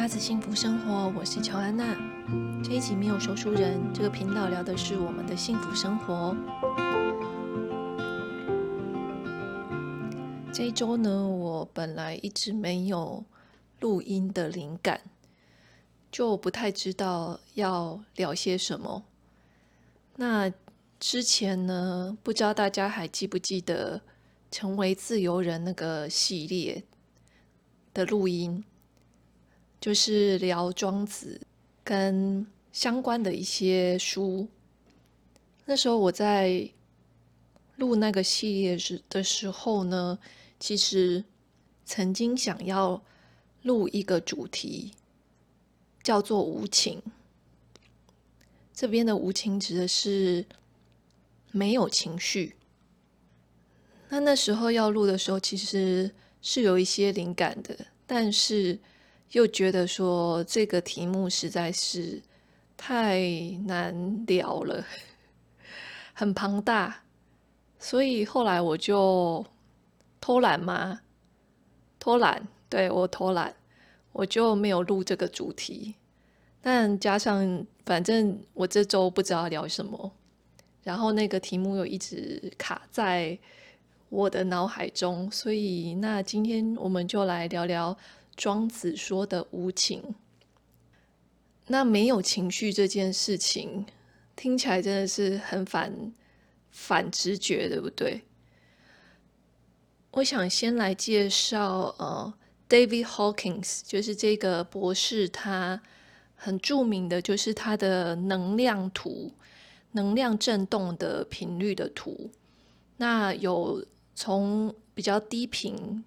拉子幸福生活，我是乔安娜。这一集没有说书人，这个频道聊的是我们的幸福生活。这一周呢，我本来一直没有录音的灵感，就不太知道要聊些什么。那之前呢，不知道大家还记不记得成为自由人那个系列的录音？就是聊庄子跟相关的一些书。那时候我在录那个系列时的时候呢，其实曾经想要录一个主题，叫做无情。这边的无情指的是没有情绪。那那时候要录的时候，其实是有一些灵感的，但是。又觉得说这个题目实在是太难聊了，很庞大，所以后来我就偷懒嘛，偷懒，对，我偷懒，我就没有录这个主题。但加上反正我这周不知道聊什么，然后那个题目又一直卡在我的脑海中，所以那今天我们就来聊聊。庄子说的无情，那没有情绪这件事情听起来真的是很反反直觉，对不对？我想先来介绍呃，David Hawkins，就是这个博士，他很著名的就是他的能量图、能量振动的频率的图。那有从比较低频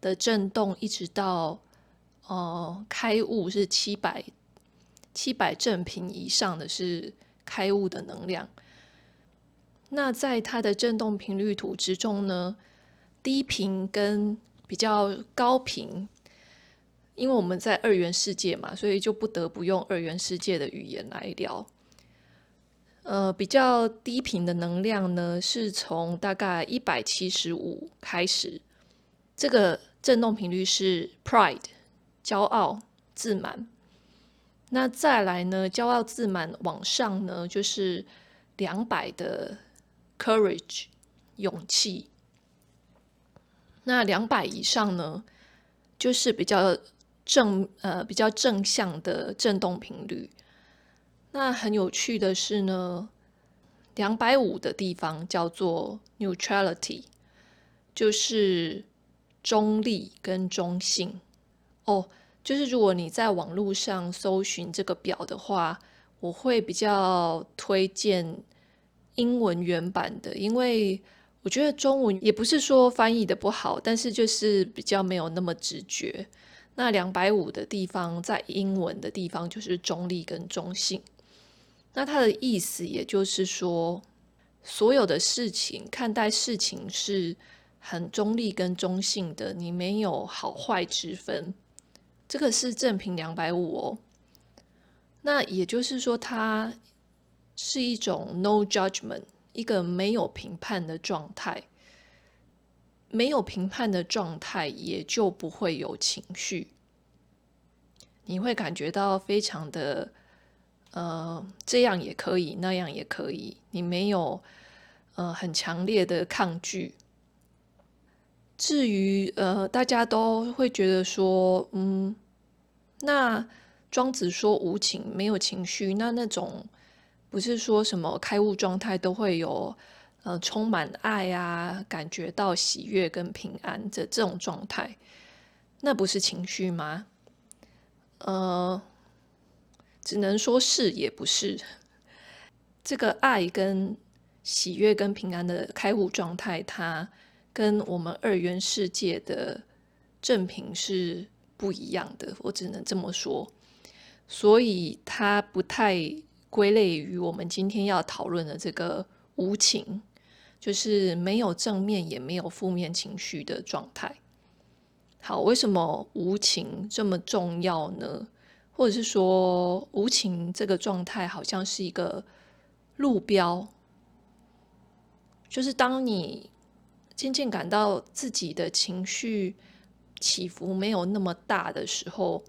的振动一直到。哦、开悟是七百七百正频以上的是开悟的能量。那在它的振动频率图之中呢，低频跟比较高频，因为我们在二元世界嘛，所以就不得不用二元世界的语言来聊。呃，比较低频的能量呢，是从大概一百七十五开始，这个振动频率是 Pride。骄傲、自满，那再来呢？骄傲、自满往上呢，就是两百的 courage 勇气。那两百以上呢，就是比较正呃比较正向的振动频率。那很有趣的是呢，两百五的地方叫做 neutrality，就是中立跟中性。哦，就是如果你在网络上搜寻这个表的话，我会比较推荐英文原版的，因为我觉得中文也不是说翻译的不好，但是就是比较没有那么直觉。那两百五的地方，在英文的地方就是中立跟中性。那它的意思也就是说，所有的事情看待事情是很中立跟中性的，你没有好坏之分。这个是正品两百五哦，那也就是说，它是一种 no judgment，一个没有评判的状态。没有评判的状态，也就不会有情绪。你会感觉到非常的，呃，这样也可以，那样也可以。你没有，呃，很强烈的抗拒。至于呃，大家都会觉得说，嗯，那庄子说无情，没有情绪，那那种不是说什么开悟状态都会有呃充满爱啊，感觉到喜悦跟平安的这种状态，那不是情绪吗？呃，只能说是也不是。这个爱跟喜悦跟平安的开悟状态，它。跟我们二元世界的正品是不一样的，我只能这么说，所以它不太归类于我们今天要讨论的这个无情，就是没有正面也没有负面情绪的状态。好，为什么无情这么重要呢？或者是说，无情这个状态好像是一个路标，就是当你。渐渐感到自己的情绪起伏没有那么大的时候，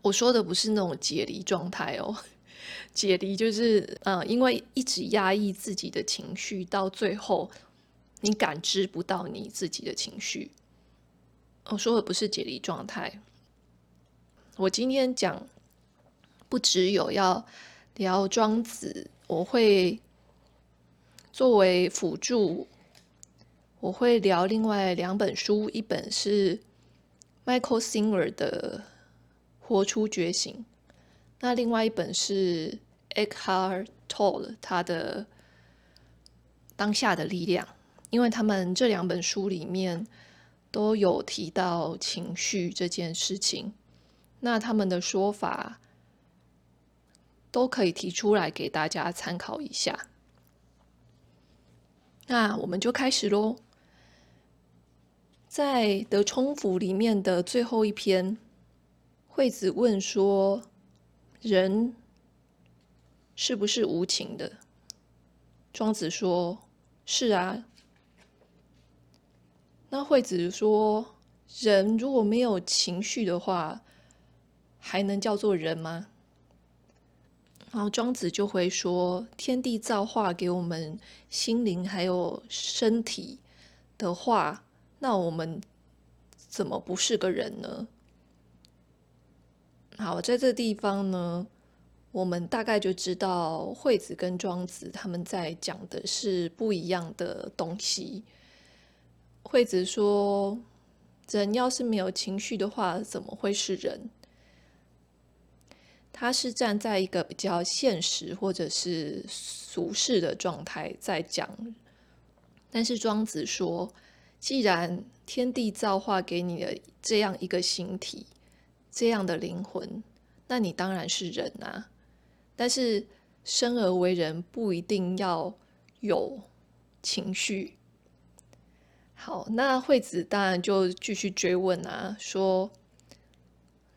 我说的不是那种解离状态哦，解离就是呃，因为一直压抑自己的情绪，到最后你感知不到你自己的情绪。我说的不是解离状态。我今天讲不只有要聊庄子，我会作为辅助，我会聊另外两本书，一本是 Michael Singer 的《活出觉醒》，那另外一本是 Eckhart Tolle 他的《当下的力量》，因为他们这两本书里面都有提到情绪这件事情。那他们的说法都可以提出来给大家参考一下。那我们就开始喽。在《德充府》里面的最后一篇，惠子问说：“人是不是无情的？”庄子说：“是啊。”那惠子说：“人如果没有情绪的话，”还能叫做人吗？然后庄子就会说：天地造化给我们心灵还有身体的话，那我们怎么不是个人呢？好，在这地方呢，我们大概就知道惠子跟庄子他们在讲的是不一样的东西。惠子说：人要是没有情绪的话，怎么会是人？他是站在一个比较现实或者是俗世的状态在讲，但是庄子说，既然天地造化给你的这样一个形体，这样的灵魂，那你当然是人啊。但是生而为人不一定要有情绪。好，那惠子当然就继续追问啊，说。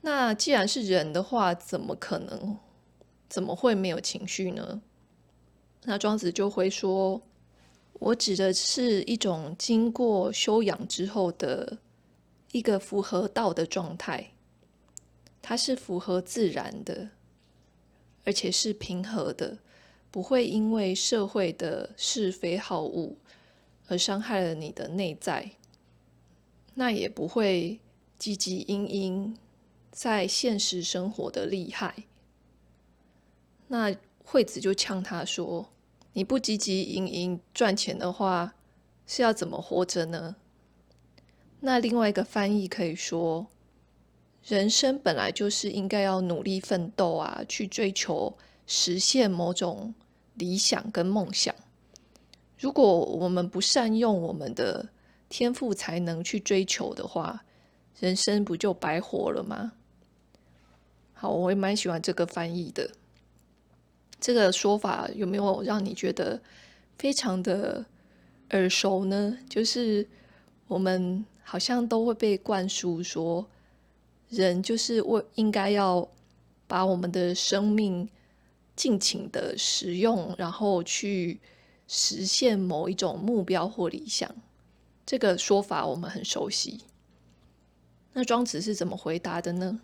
那既然是人的话，怎么可能？怎么会没有情绪呢？那庄子就会说：“我指的是一种经过修养之后的一个符合道的状态，它是符合自然的，而且是平和的，不会因为社会的是非好恶而伤害了你的内在，那也不会汲汲营营。”在现实生活的厉害，那惠子就呛他说：“你不汲汲营营赚钱的话，是要怎么活着呢？”那另外一个翻译可以说：“人生本来就是应该要努力奋斗啊，去追求实现某种理想跟梦想。如果我们不善用我们的天赋才能去追求的话，人生不就白活了吗？”好，我也蛮喜欢这个翻译的。这个说法有没有让你觉得非常的耳熟呢？就是我们好像都会被灌输说，人就是为应该要把我们的生命尽情的使用，然后去实现某一种目标或理想。这个说法我们很熟悉。那庄子是怎么回答的呢？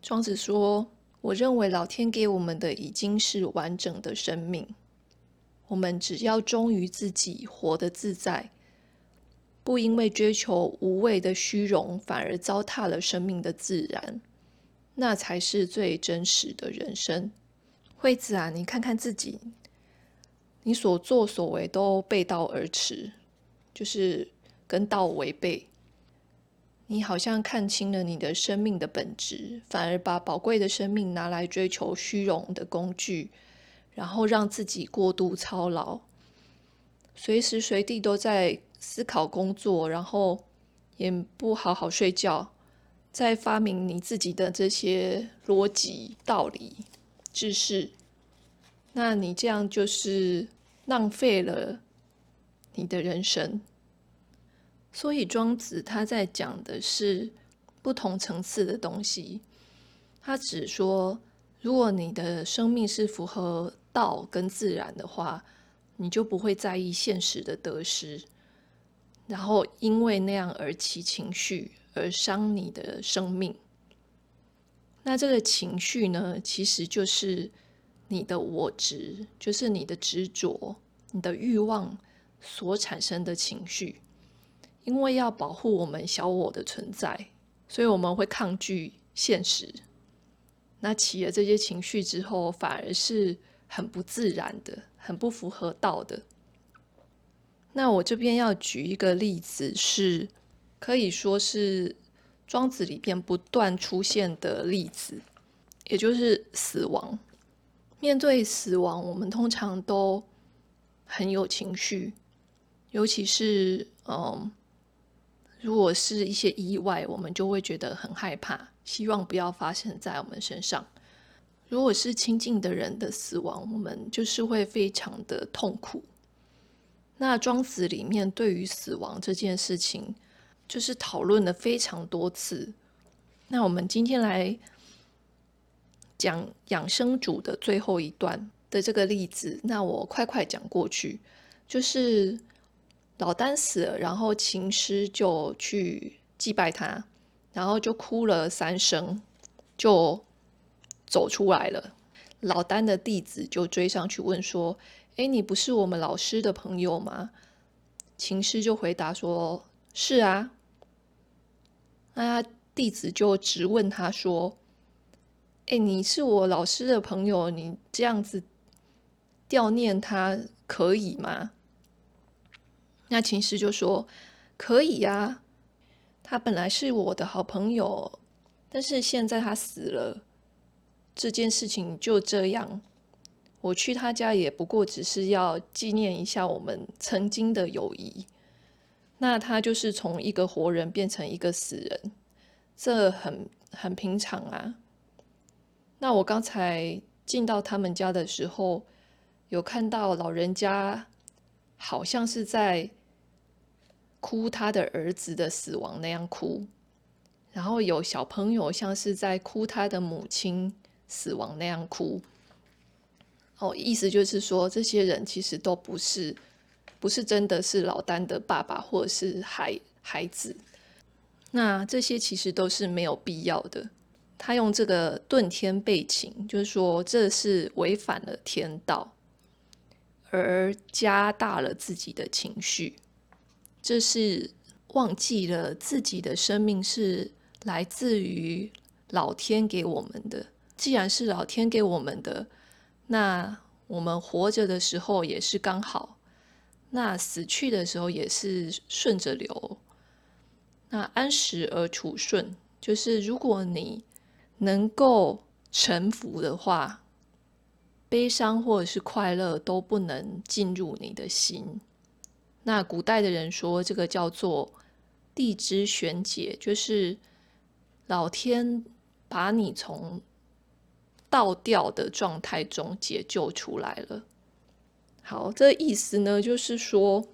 庄子说：“我认为老天给我们的已经是完整的生命，我们只要忠于自己，活得自在，不因为追求无谓的虚荣，反而糟蹋了生命的自然，那才是最真实的人生。”惠子啊，你看看自己，你所作所为都背道而驰，就是跟道违背。你好像看清了你的生命的本质，反而把宝贵的生命拿来追求虚荣的工具，然后让自己过度操劳，随时随地都在思考工作，然后也不好好睡觉，在发明你自己的这些逻辑道理知识，那你这样就是浪费了你的人生。所以庄子他在讲的是不同层次的东西。他只说，如果你的生命是符合道跟自然的话，你就不会在意现实的得失，然后因为那样而起情绪，而伤你的生命。那这个情绪呢，其实就是你的我执，就是你的执着、你的欲望所产生的情绪。因为要保护我们小我的存在，所以我们会抗拒现实。那起了这些情绪之后，反而是很不自然的，很不符合道的。那我这边要举一个例子，是可以说是庄子里边不断出现的例子，也就是死亡。面对死亡，我们通常都很有情绪，尤其是嗯。如果是一些意外，我们就会觉得很害怕，希望不要发生在我们身上。如果是亲近的人的死亡，我们就是会非常的痛苦。那庄子里面对于死亡这件事情，就是讨论了非常多次。那我们今天来讲养生主的最后一段的这个例子，那我快快讲过去，就是。老丹死了，然后琴师就去祭拜他，然后就哭了三声，就走出来了。老丹的弟子就追上去问说：“哎，你不是我们老师的朋友吗？”琴师就回答说：“是啊。”那弟子就直问他说：“哎，你是我老师的朋友，你这样子悼念他可以吗？”那琴师就说：“可以呀，他本来是我的好朋友，但是现在他死了，这件事情就这样。我去他家也不过只是要纪念一下我们曾经的友谊。那他就是从一个活人变成一个死人，这很很平常啊。那我刚才进到他们家的时候，有看到老人家好像是在。”哭他的儿子的死亡那样哭，然后有小朋友像是在哭他的母亲死亡那样哭。哦，意思就是说，这些人其实都不是，不是真的是老丹的爸爸或者是孩孩子。那这些其实都是没有必要的。他用这个顿天背情，就是说这是违反了天道，而加大了自己的情绪。这是忘记了自己的生命是来自于老天给我们的。既然是老天给我们的，那我们活着的时候也是刚好，那死去的时候也是顺着流。那安时而处顺，就是如果你能够臣服的话，悲伤或者是快乐都不能进入你的心。那古代的人说，这个叫做地之玄解，就是老天把你从倒掉的状态中解救出来了。好，这意思呢，就是说，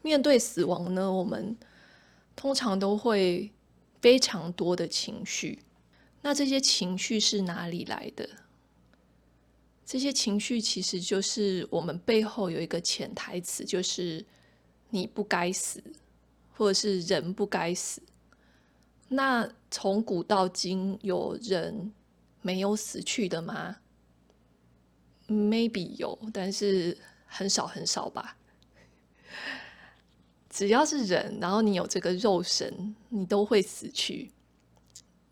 面对死亡呢，我们通常都会非常多的情绪。那这些情绪是哪里来的？这些情绪其实就是我们背后有一个潜台词，就是。你不该死，或者是人不该死。那从古到今，有人没有死去的吗？Maybe 有，但是很少很少吧。只要是人，然后你有这个肉身，你都会死去。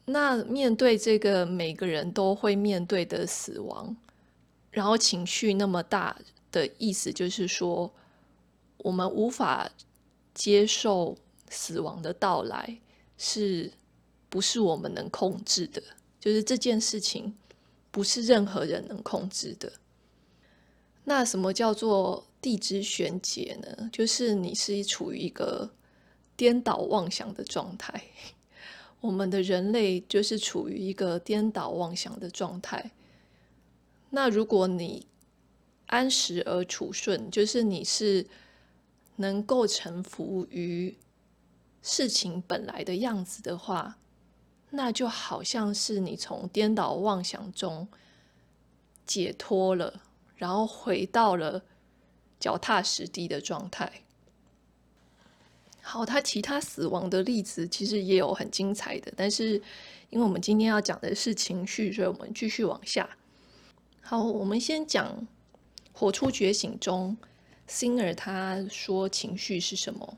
那面对这个每个人都会面对的死亡，然后情绪那么大的意思，就是说。我们无法接受死亡的到来，是不是我们能控制的？就是这件事情不是任何人能控制的。那什么叫做地支玄解呢？就是你是处于一个颠倒妄想的状态。我们的人类就是处于一个颠倒妄想的状态。那如果你安时而处顺，就是你是。能够臣服于事情本来的样子的话，那就好像是你从颠倒妄想中解脱了，然后回到了脚踏实地的状态。好，他其他死亡的例子其实也有很精彩的，但是因为我们今天要讲的是情绪，所以我们继续往下。好，我们先讲《活出觉醒》中，Singer 他说情绪是什么？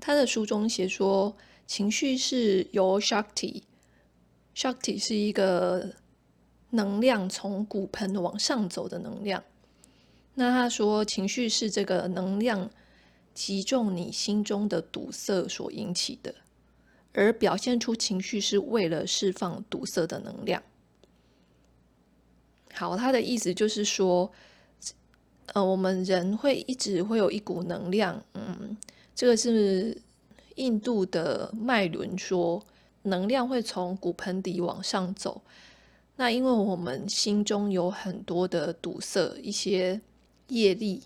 他的书中写说，情绪是由 Shakti，Shakti 是一个能量从骨盆往上走的能量。那他说，情绪是这个能量击中你心中的堵塞所引起的，而表现出情绪是为了释放堵塞的能量。好，他的意思就是说，呃，我们人会一直会有一股能量，嗯，这个是印度的脉轮说，能量会从骨盆底往上走。那因为我们心中有很多的堵塞，一些。业力，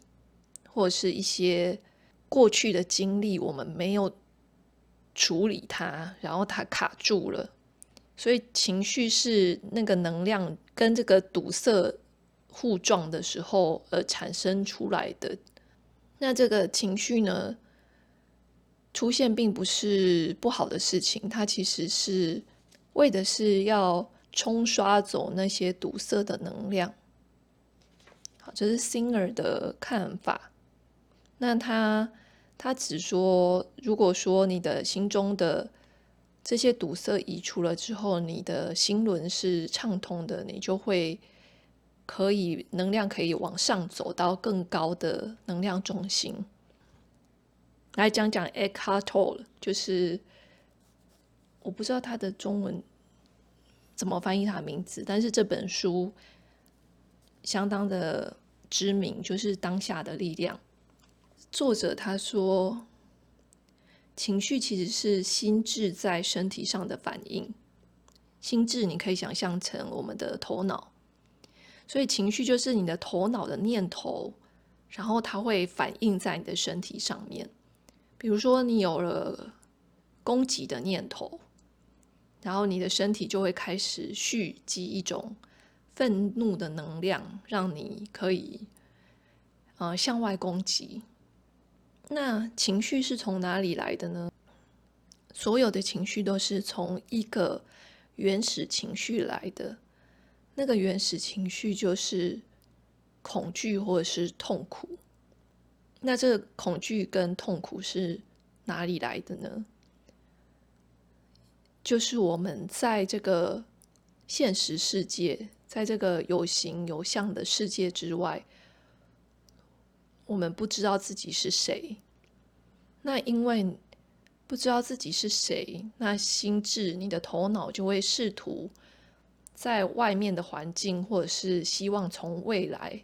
或是一些过去的经历，我们没有处理它，然后它卡住了，所以情绪是那个能量跟这个堵塞互撞的时候而产生出来的。那这个情绪呢，出现并不是不好的事情，它其实是为的是要冲刷走那些堵塞的能量。好这是 Singer 的看法。那他他只说，如果说你的心中的这些堵塞移除了之后，你的心轮是畅通的，你就会可以能量可以往上走到更高的能量中心。来讲讲 Eckhart Tolle，就是我不知道他的中文怎么翻译他的名字，但是这本书。相当的知名，就是当下的力量。作者他说，情绪其实是心智在身体上的反应。心智你可以想象成我们的头脑，所以情绪就是你的头脑的念头，然后它会反映在你的身体上面。比如说，你有了攻击的念头，然后你的身体就会开始蓄积一种。愤怒的能量让你可以，呃，向外攻击。那情绪是从哪里来的呢？所有的情绪都是从一个原始情绪来的。那个原始情绪就是恐惧或者是痛苦。那这个恐惧跟痛苦是哪里来的呢？就是我们在这个现实世界。在这个有形有相的世界之外，我们不知道自己是谁。那因为不知道自己是谁，那心智、你的头脑就会试图在外面的环境，或者是希望从未来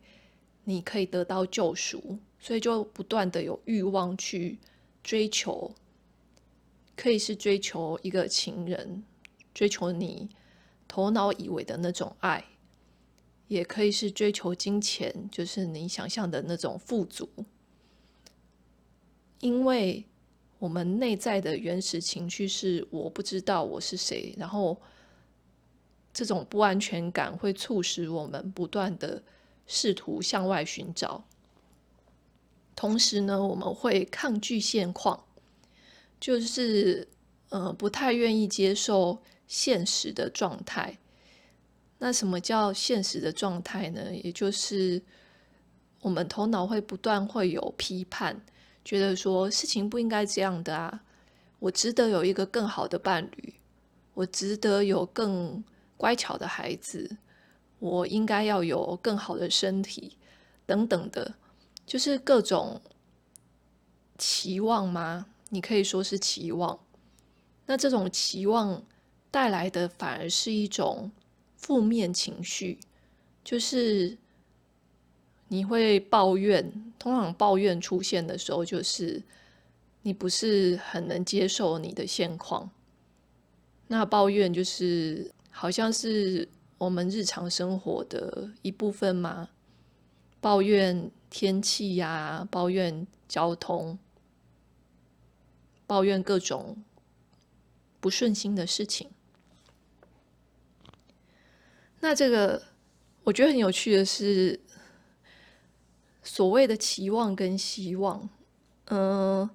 你可以得到救赎，所以就不断的有欲望去追求，可以是追求一个情人，追求你头脑以为的那种爱。也可以是追求金钱，就是你想象的那种富足。因为我们内在的原始情绪是我不知道我是谁，然后这种不安全感会促使我们不断的试图向外寻找。同时呢，我们会抗拒现况，就是呃不太愿意接受现实的状态。那什么叫现实的状态呢？也就是我们头脑会不断会有批判，觉得说事情不应该这样的啊，我值得有一个更好的伴侣，我值得有更乖巧的孩子，我应该要有更好的身体，等等的，就是各种期望吗？你可以说是期望。那这种期望带来的反而是一种。负面情绪就是你会抱怨，通常抱怨出现的时候，就是你不是很能接受你的现况。那抱怨就是好像是我们日常生活的一部分吗？抱怨天气呀，抱怨交通，抱怨各种不顺心的事情。那这个我觉得很有趣的是，所谓的期望跟希望，嗯，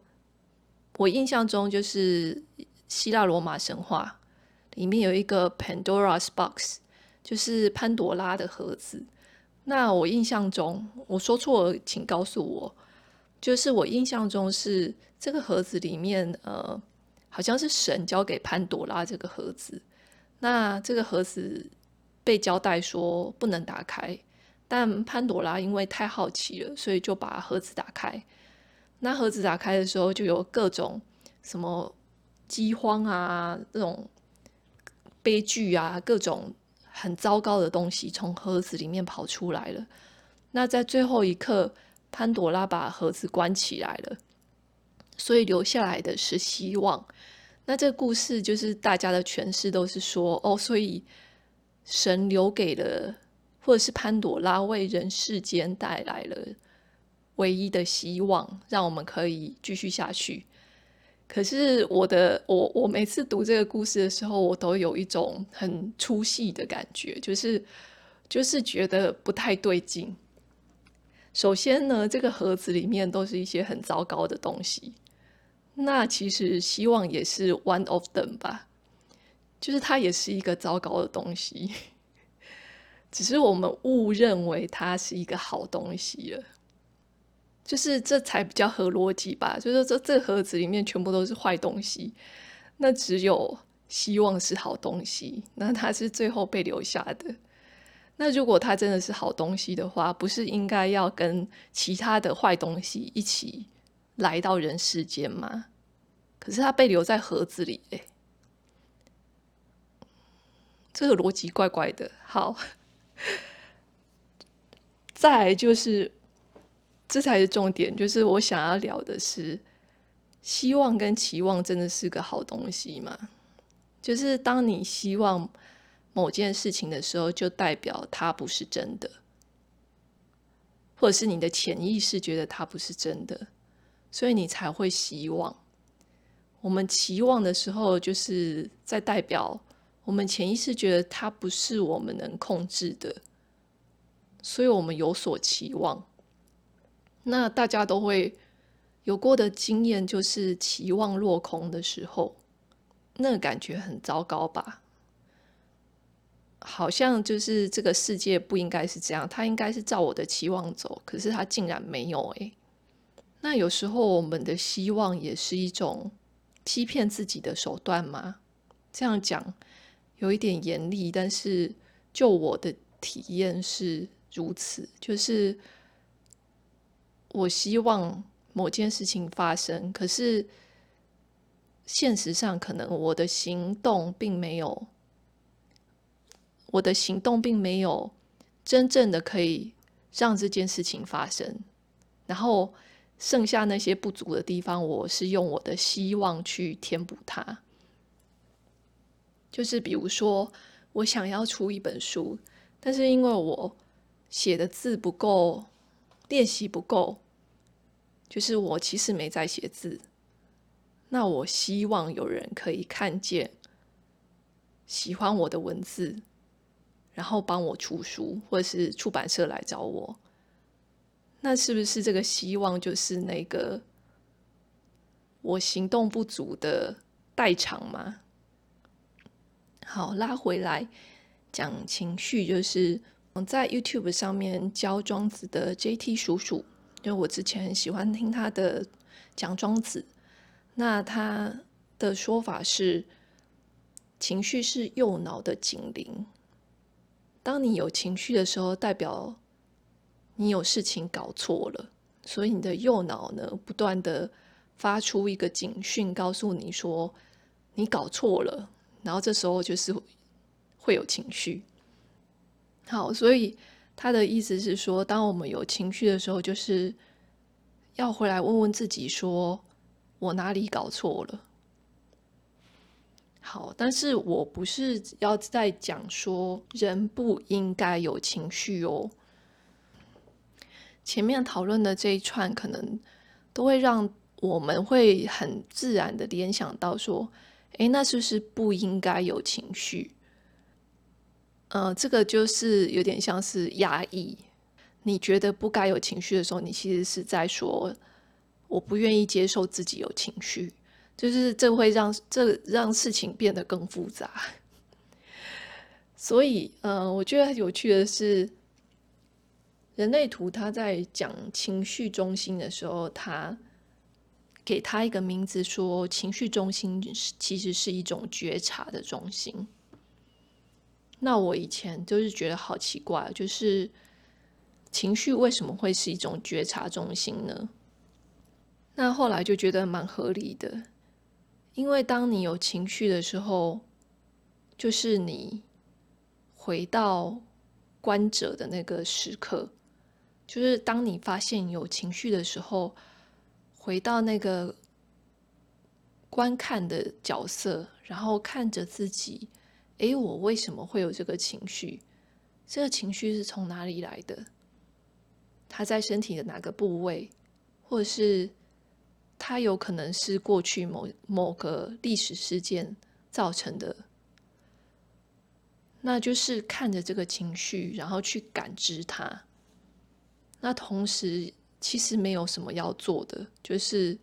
我印象中就是希腊罗马神话里面有一个 Pandora's Box，就是潘朵拉的盒子。那我印象中，我说错了，请告诉我。就是我印象中是这个盒子里面，呃，好像是神交给潘朵拉这个盒子。那这个盒子被交代说不能打开，但潘朵拉因为太好奇了，所以就把盒子打开。那盒子打开的时候，就有各种什么饥荒啊，这种悲剧啊，各种很糟糕的东西从盒子里面跑出来了。那在最后一刻，潘朵拉把盒子关起来了，所以留下来的是希望。那这个故事就是大家的诠释都是说，哦，所以神留给了，或者是潘朵拉为人世间带来了。唯一的希望，让我们可以继续下去。可是我的我我每次读这个故事的时候，我都有一种很出戏的感觉，就是就是觉得不太对劲。首先呢，这个盒子里面都是一些很糟糕的东西，那其实希望也是 one of them 吧，就是它也是一个糟糕的东西，只是我们误认为它是一个好东西了。就是这才比较合逻辑吧。就是，这这盒子里面全部都是坏东西，那只有希望是好东西。那它是最后被留下的。那如果它真的是好东西的话，不是应该要跟其他的坏东西一起来到人世间吗？可是它被留在盒子里，哎，这个逻辑怪怪的。好，再来就是。这才是重点，就是我想要聊的是，希望跟期望真的是个好东西吗？就是当你希望某件事情的时候，就代表它不是真的，或者是你的潜意识觉得它不是真的，所以你才会希望。我们期望的时候，就是在代表我们潜意识觉得它不是我们能控制的，所以我们有所期望。那大家都会有过的经验，就是期望落空的时候，那感觉很糟糕吧？好像就是这个世界不应该是这样，它应该是照我的期望走，可是它竟然没有诶。那有时候我们的希望也是一种欺骗自己的手段吗？这样讲有一点严厉，但是就我的体验是如此，就是。我希望某件事情发生，可是现实上可能我的行动并没有，我的行动并没有真正的可以让这件事情发生。然后剩下那些不足的地方，我是用我的希望去填补它。就是比如说，我想要出一本书，但是因为我写的字不够。练习不够，就是我其实没在写字。那我希望有人可以看见，喜欢我的文字，然后帮我出书，或者是出版社来找我。那是不是这个希望就是那个我行动不足的代偿吗？好，拉回来讲情绪，就是。在 YouTube 上面教庄子的 JT 叔叔，因为我之前很喜欢听他的讲庄子，那他的说法是，情绪是右脑的警铃。当你有情绪的时候，代表你有事情搞错了，所以你的右脑呢，不断的发出一个警讯，告诉你说你搞错了，然后这时候就是会有情绪。好，所以他的意思是说，当我们有情绪的时候，就是要回来问问自己，说我哪里搞错了。好，但是我不是要在讲说人不应该有情绪哦。前面讨论的这一串，可能都会让我们会很自然的联想到说，诶，那是不是不应该有情绪？呃，这个就是有点像是压抑。你觉得不该有情绪的时候，你其实是在说，我不愿意接受自己有情绪。就是这会让这让事情变得更复杂。所以，呃，我觉得有趣的是，人类图他在讲情绪中心的时候，他给他一个名字，说情绪中心其实是一种觉察的中心。那我以前就是觉得好奇怪，就是情绪为什么会是一种觉察中心呢？那后来就觉得蛮合理的，因为当你有情绪的时候，就是你。回到观者的那个时刻，就是当你发现有情绪的时候，回到那个观看的角色，然后看着自己，诶，我为什么会有这个情绪？这个情绪是从哪里来的？它在身体的哪个部位？或者是它有可能是过去某某个历史事件造成的？那就是看着这个情绪，然后去感知它。那同时，其实没有什么要做的，就是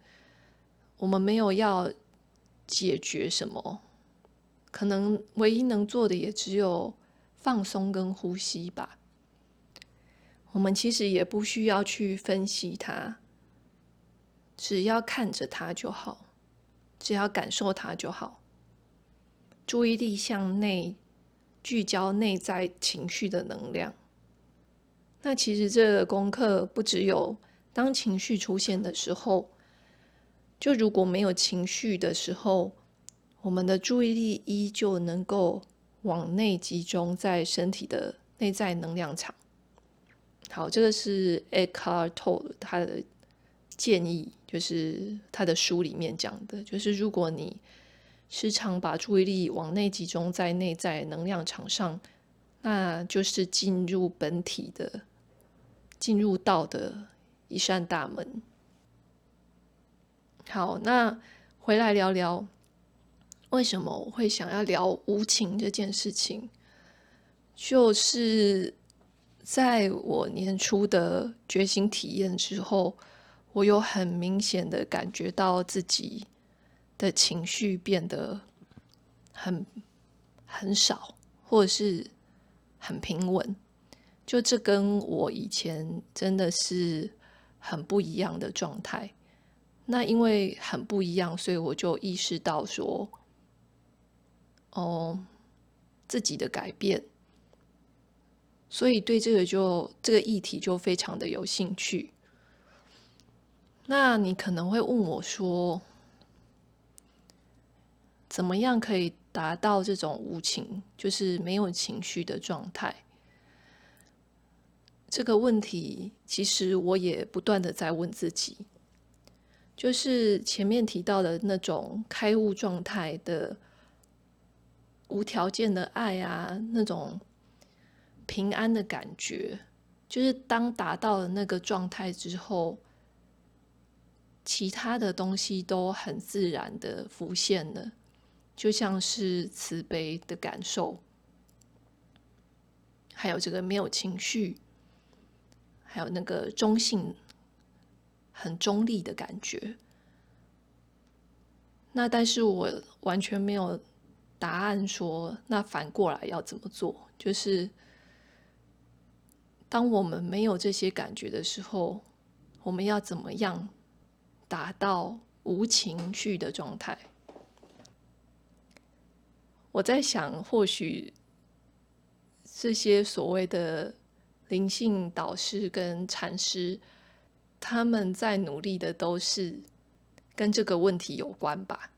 我们没有要解决什么，可能唯一能做的也只有放松跟呼吸吧。我们其实也不需要去分析它，只要看着它就好，只要感受它就好，注意力向内。聚焦内在情绪的能量。那其实这个功课不只有当情绪出现的时候，就如果没有情绪的时候，我们的注意力依旧能够往内集中在身体的内在能量场。好，这个是 Eckhart Tolle 他的建议，就是他的书里面讲的，就是如果你。时常把注意力往内集中在内在能量场上，那就是进入本体的、进入道的一扇大门。好，那回来聊聊，为什么我会想要聊无情这件事情？就是在我年初的觉醒体验之后，我有很明显的感觉到自己。的情绪变得很很少，或者是很平稳，就这跟我以前真的是很不一样的状态。那因为很不一样，所以我就意识到说，哦，自己的改变，所以对这个就这个议题就非常的有兴趣。那你可能会问我说，怎么样可以达到这种无情，就是没有情绪的状态？这个问题其实我也不断的在问自己，就是前面提到的那种开悟状态的无条件的爱啊，那种平安的感觉，就是当达到了那个状态之后，其他的东西都很自然的浮现了。就像是慈悲的感受，还有这个没有情绪，还有那个中性、很中立的感觉。那但是我完全没有答案说，那反过来要怎么做？就是当我们没有这些感觉的时候，我们要怎么样达到无情绪的状态？我在想，或许这些所谓的灵性导师跟禅师，他们在努力的都是跟这个问题有关吧。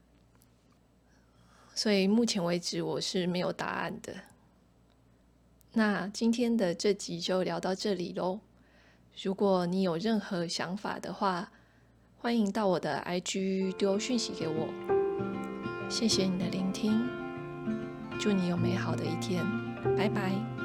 所以目前为止，我是没有答案的。那今天的这集就聊到这里喽。如果你有任何想法的话，欢迎到我的 IG 丢讯息给我。谢谢你的聆听。祝你有美好的一天，拜拜。